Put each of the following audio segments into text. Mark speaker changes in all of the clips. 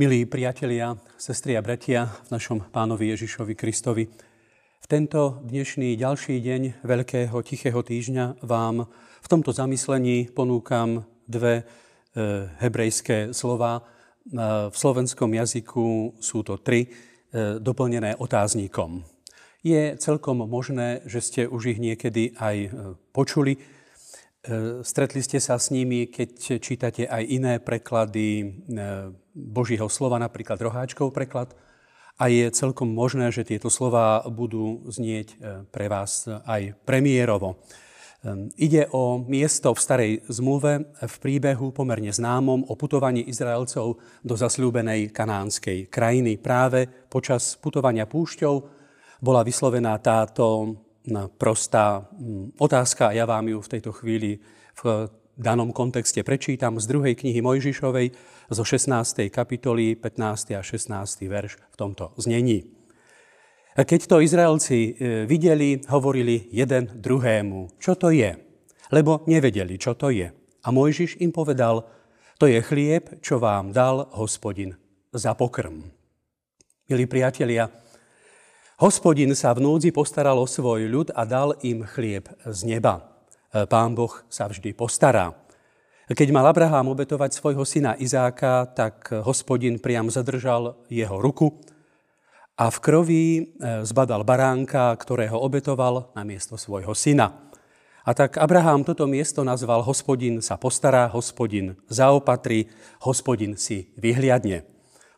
Speaker 1: Milí priatelia, sestri a bratia v našom pánovi Ježišovi Kristovi, v tento dnešný ďalší deň Veľkého Tichého týždňa vám v tomto zamyslení ponúkam dve e, hebrejské slova. E, v slovenskom jazyku sú to tri, e, doplnené otáznikom. Je celkom možné, že ste už ich niekedy aj počuli, stretli ste sa s nimi, keď čítate aj iné preklady Božího slova, napríklad Roháčkov preklad. A je celkom možné, že tieto slova budú znieť e, pre vás aj premiérovo. Ide o miesto v starej zmluve v príbehu pomerne známom o putovaní Izraelcov do zasľúbenej kanánskej krajiny. Práve počas putovania púšťou bola vyslovená táto prostá mm, otázka a ja vám ju v tejto chvíli v danom kontexte prečítam z druhej knihy Mojžišovej zo 16. kapitoly 15. a 16. verš v tomto znení. Keď to Izraelci e, videli, hovorili jeden druhému, čo to je, lebo nevedeli, čo to je. A Mojžiš im povedal, to je chlieb, čo vám dal hospodin za pokrm. Milí priatelia, Hospodin sa v núdzi postaral o svoj ľud a dal im chlieb z neba. E, Pán Boh sa vždy postará. Keď mal Abraham obetovať svojho syna Izáka, tak hospodin priam zadržal jeho ruku a v krvi e, zbadal baránka, ktorého obetoval na miesto svojho syna. A tak Abraham toto miesto nazval Hospodin sa postará, Hospodin zaopatrí, Hospodin si vyhliadne.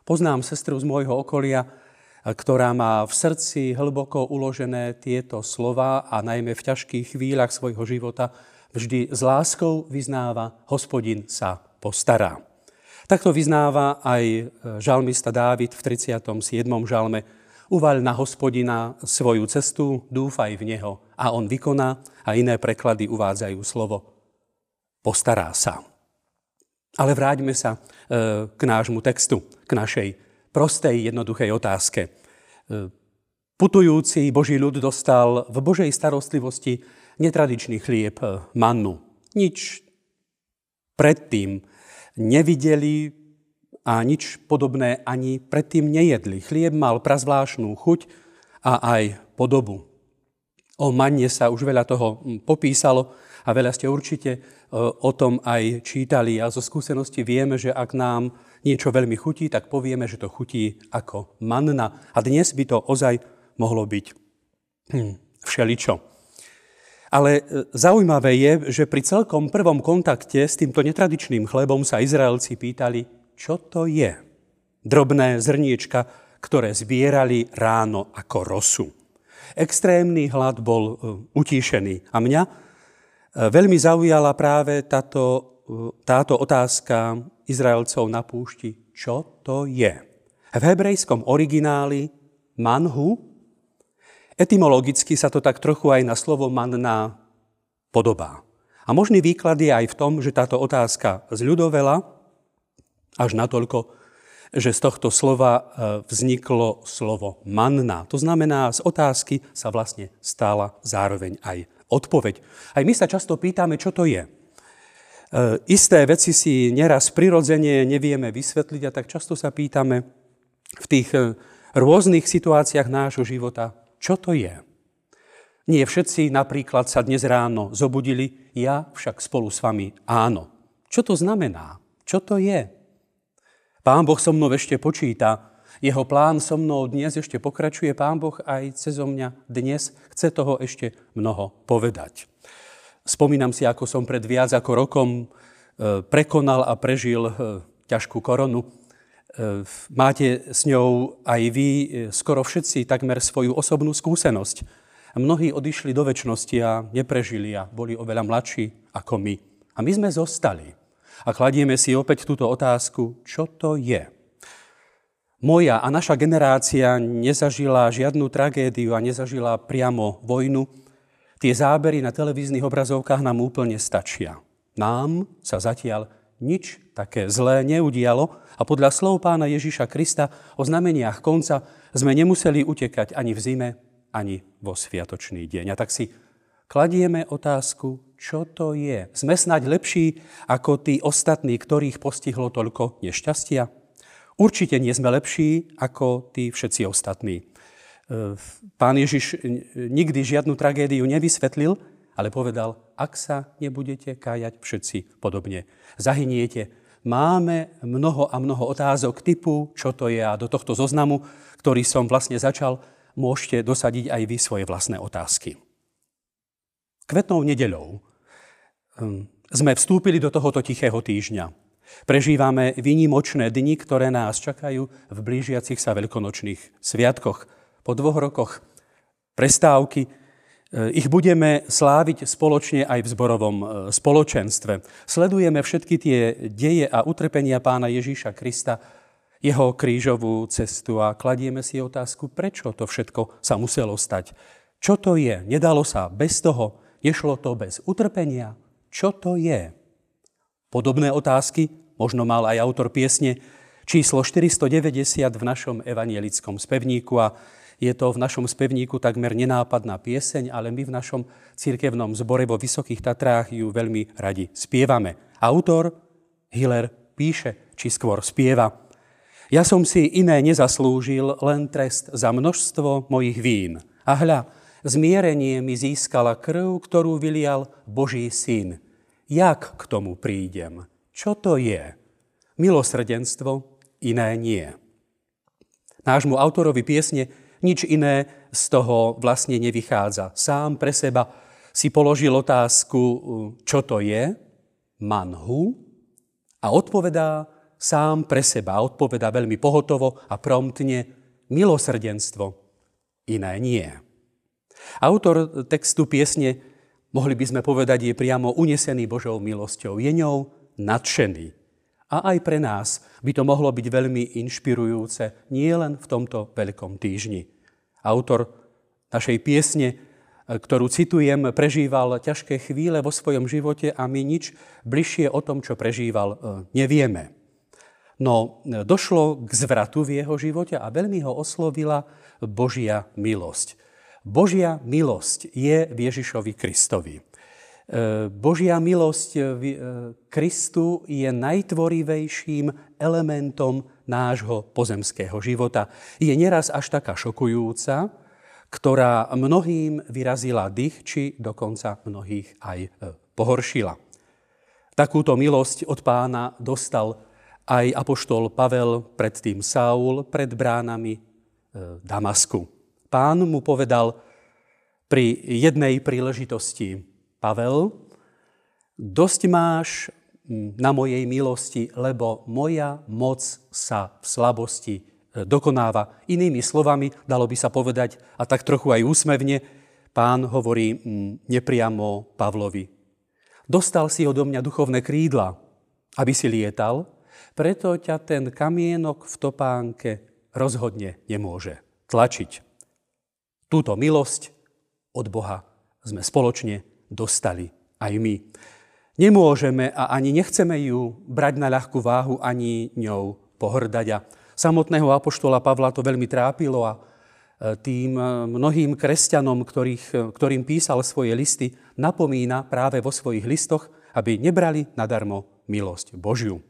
Speaker 1: Poznám sestru z môjho okolia, ktorá má v srdci hlboko uložené tieto slova a najmä v ťažkých chvíľach svojho života vždy s láskou vyznáva, hospodin sa postará. Takto vyznáva aj žalmista Dávid v 37. žalme. Uvaľ na hospodina svoju cestu, dúfaj v neho a on vykoná a iné preklady uvádzajú slovo postará sa. Ale vráťme sa e, k nášmu textu, k našej prostej, jednoduchej otázke. E, putujúci Boží ľud dostal v Božej starostlivosti netradičný chlieb, e, mannu. Nič predtým nevideli a nič podobné ani predtým nejedli. Chlieb mal prazvláštnu chuť a aj podobu. O manne sa už veľa toho popísalo a veľa ste určite o tom aj čítali. A zo skúsenosti vieme, že ak nám niečo veľmi chutí, tak povieme, že to chutí ako manna. A dnes by to ozaj mohlo byť hm, všeličo. Ale e, zaujímavé je, že pri celkom prvom kontakte s týmto netradičným chlebom sa Izraelci pýtali, čo to je. Drobné zrniečka, ktoré zbierali ráno ako rosu. Extrémny hlad bol e, utíšený. A mňa e, veľmi zaujala práve táto táto otázka Izraelcov na púšti, čo to je. V hebrejskom origináli manhu, etymologicky sa to tak trochu aj na slovo manna podobá. A možný výklad je aj v tom, že táto otázka zľudovela až natoľko, že z tohto slova e, vzniklo slovo manna. To znamená, z otázky sa vlastne stála zároveň aj odpoveď. Aj my sa často pýtame, čo to je. E, isté veci si neraz prirodzene nevieme vysvetliť a tak často sa pýtame v tých e, rôznych situáciách nášho života, čo to je. Nie všetci napríklad sa dnes ráno zobudili, ja však spolu s vami áno. Čo to znamená? Čo to je? Pán Boh so mnou ešte počíta, jeho plán so mnou dnes ešte pokračuje, Pán Boh aj cezo mňa dnes chce toho ešte mnoho povedať. Spomínam si, ako som pred viac ako rokom e, prekonal a prežil e, ťažkú koronu. E, máte s ňou aj vy, skoro všetci, takmer svoju osobnú skúsenosť. Mnohí odišli do väčšnosti a neprežili a boli oveľa mladší ako my. A my sme zostali. A kladieme si opäť túto otázku, čo to je? Moja a naša generácia nezažila žiadnu tragédiu a nezažila priamo vojnu, Tie zábery na televíznych obrazovkách nám úplne stačia. Nám sa zatiaľ nič také zlé neudialo a podľa slov pána Ježiša Krista o znameniach konca sme nemuseli utekať ani v zime, ani vo sviatočný deň. A tak si kladieme otázku, čo to je. Sme snať lepší ako tí ostatní, ktorých postihlo toľko nešťastia? Určite nie sme lepší ako tí všetci ostatní. Pán Ježiš nikdy žiadnu tragédiu nevysvetlil, ale povedal, ak sa nebudete kájať všetci podobne, zahyniete. Máme mnoho a mnoho otázok typu, čo to je a do tohto zoznamu, ktorý som vlastne začal, môžete dosadiť aj vy svoje vlastné otázky. Kvetnou nedeľou hm, sme vstúpili do tohoto tichého týždňa. Prežívame výnimočné dni, ktoré nás čakajú v blížiacich sa veľkonočných sviatkoch. Po dvoch rokoch prestávky ich budeme sláviť spoločne aj v zborovom eh, spoločenstve. Sledujeme všetky tie deje a utrpenia pána Ježíša Krista, jeho krížovú cestu a kladieme si otázku, prečo to všetko sa muselo stať. Čo to je? Nedalo sa bez toho, nešlo to bez utrpenia. Čo to je? Podobné otázky možno mal aj autor piesne číslo 490 v našom evanielickom spevníku a je to v našom spevníku takmer nenápadná pieseň, ale my v našom cirkevnom zbore vo Vysokých Tatrách ju veľmi radi spievame. Autor Hiller píše, či skôr spieva. Ja som si iné nezaslúžil, len trest za množstvo mojich vín. A hľa, zmierenie mi získala krv, ktorú vylial Boží syn. Jak k tomu prídem? Čo to je? Milosrdenstvo, iné nie. Nášmu autorovi piesne nič iné z toho vlastne nevychádza. Sám pre seba si položil otázku, čo to je, manhu, a odpovedá sám pre seba. Odpovedá veľmi pohotovo a promptne milosrdenstvo, iné nie. Autor textu piesne, mohli by sme povedať, je priamo unesený Božou milosťou. Je ňou nadšený. A aj pre nás by to mohlo byť veľmi inšpirujúce, nie len v tomto veľkom týždni. Autor našej piesne, ktorú citujem, prežíval ťažké chvíle vo svojom živote a my nič bližšie o tom, čo prežíval, e, nevieme. No došlo k zvratu v jeho živote a veľmi ho oslovila Božia milosť. Božia milosť je v Ježišovi Kristovi. E, Božia milosť v e, Kristu je najtvorivejším elementom nášho pozemského života. Je neraz až taká šokujúca, ktorá mnohým vyrazila dých, či dokonca mnohých aj pohoršila. Takúto milosť od pána dostal aj apoštol Pavel, predtým Saul, pred bránami Damasku pán mu povedal pri jednej príležitosti, Pavel, dosť máš na mojej milosti, lebo moja moc sa v slabosti e, dokonáva. Inými slovami, dalo by sa povedať, a tak trochu aj úsmevne, pán hovorí nepriamo Pavlovi. Dostal si odo mňa duchovné krídla, aby si lietal, preto ťa ten kamienok v topánke rozhodne nemôže tlačiť. Túto milosť od Boha sme spoločne dostali aj my. Nemôžeme a ani nechceme ju brať na ľahkú váhu, ani ňou pohrdať. A samotného apoštola Pavla to veľmi trápilo a e, tým e, mnohým kresťanom, ktorých, e, ktorým písal svoje listy, napomína práve vo svojich listoch, aby nebrali nadarmo milosť Božiu.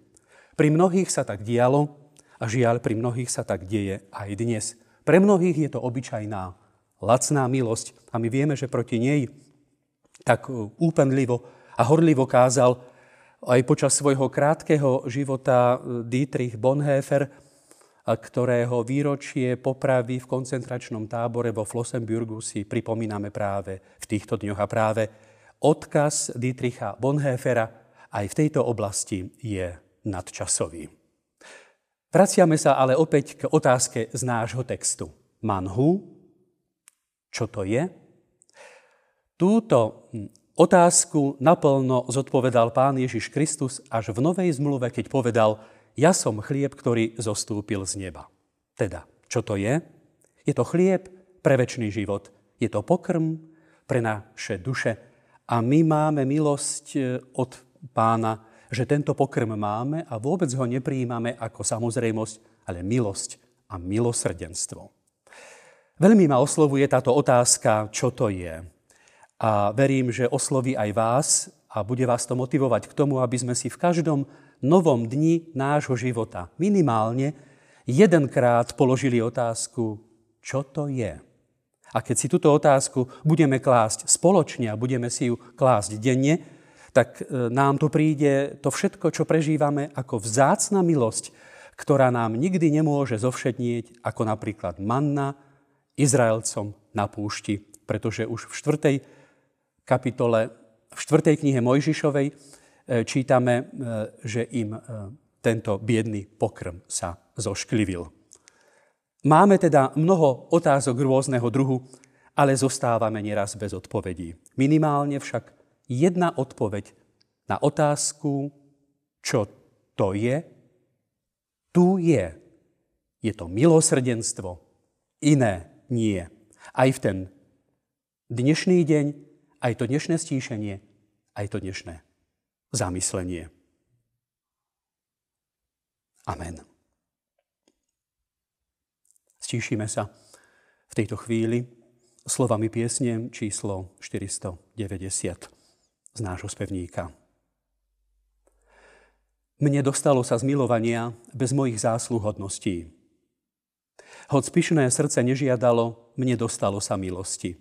Speaker 1: Pri mnohých sa tak dialo a žiaľ, pri mnohých sa tak deje aj dnes. Pre mnohých je to obyčajná lacná milosť. A my vieme, že proti nej tak úpenlivo a horlivo kázal aj počas svojho krátkeho života Dietrich Bonhoeffer, ktorého výročie popravy v koncentračnom tábore vo Flossenburgu si pripomíname práve v týchto dňoch. A práve odkaz Dietricha Bonhoeffera aj v tejto oblasti je nadčasový. Vraciame sa ale opäť k otázke z nášho textu. Manhu, čo to je? Túto otázku naplno zodpovedal pán Ježiš Kristus až v Novej zmluve, keď povedal, ja som chlieb, ktorý zostúpil z neba. Teda, čo to je? Je to chlieb pre väčší život. Je to pokrm pre naše duše. A my máme milosť e, od pána, že tento pokrm máme a vôbec ho nepríjmame ako samozrejmosť, ale milosť a milosrdenstvo. Veľmi ma oslovuje táto otázka, čo to je. A verím, že osloví aj vás a bude vás to motivovať k tomu, aby sme si v každom novom dni nášho života minimálne jedenkrát položili otázku, čo to je. A keď si túto otázku budeme klásť spoločne a budeme si ju klásť denne, tak e, nám to príde to všetko, čo prežívame ako vzácna milosť, ktorá nám nikdy nemôže zovšednieť, ako napríklad manna Izraelcom na púšti, pretože už v 4. kapitole, v 4. knihe Mojžišovej e, čítame, e, že im tento biedný pokrm sa zošklivil. Máme teda mnoho otázok rôzneho druhu, ale zostávame nieraz bez odpovedí. Minimálne však jedna odpoveď na otázku, čo to je, tu je. Je to milosrdenstvo, iné nie. Aj v ten dnešný deň, aj to dnešné stíšenie, aj to dnešné zamyslenie. Amen. Stíšime sa v tejto chvíli slovami piesne číslo 490 z nášho spevníka. Mne dostalo sa z milovania bez mojich zásluhodností. Hoď pyšné srdce nežiadalo, mne dostalo sa milosti.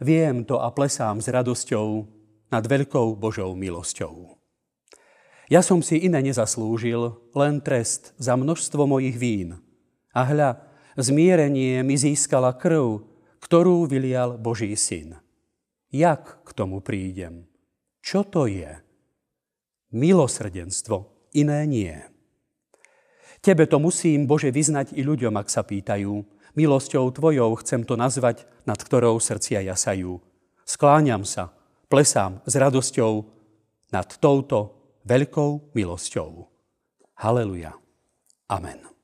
Speaker 1: Viem to a plesám s radosťou nad veľkou Božou milosťou. Ja som si iné nezaslúžil, len trest za množstvo mojich vín. A hľa, zmierenie mi získala krv, ktorú vylial Boží syn. Jak k tomu prídem? Čo to je? Milosrdenstvo, iné nie. Tebe to musím, Bože, vyznať i ľuďom, ak sa pýtajú. Milosťou Tvojou chcem to nazvať, nad ktorou srdcia jasajú. Skláňam sa, plesám s radosťou nad touto veľkou milosťou. Haleluja. Amen.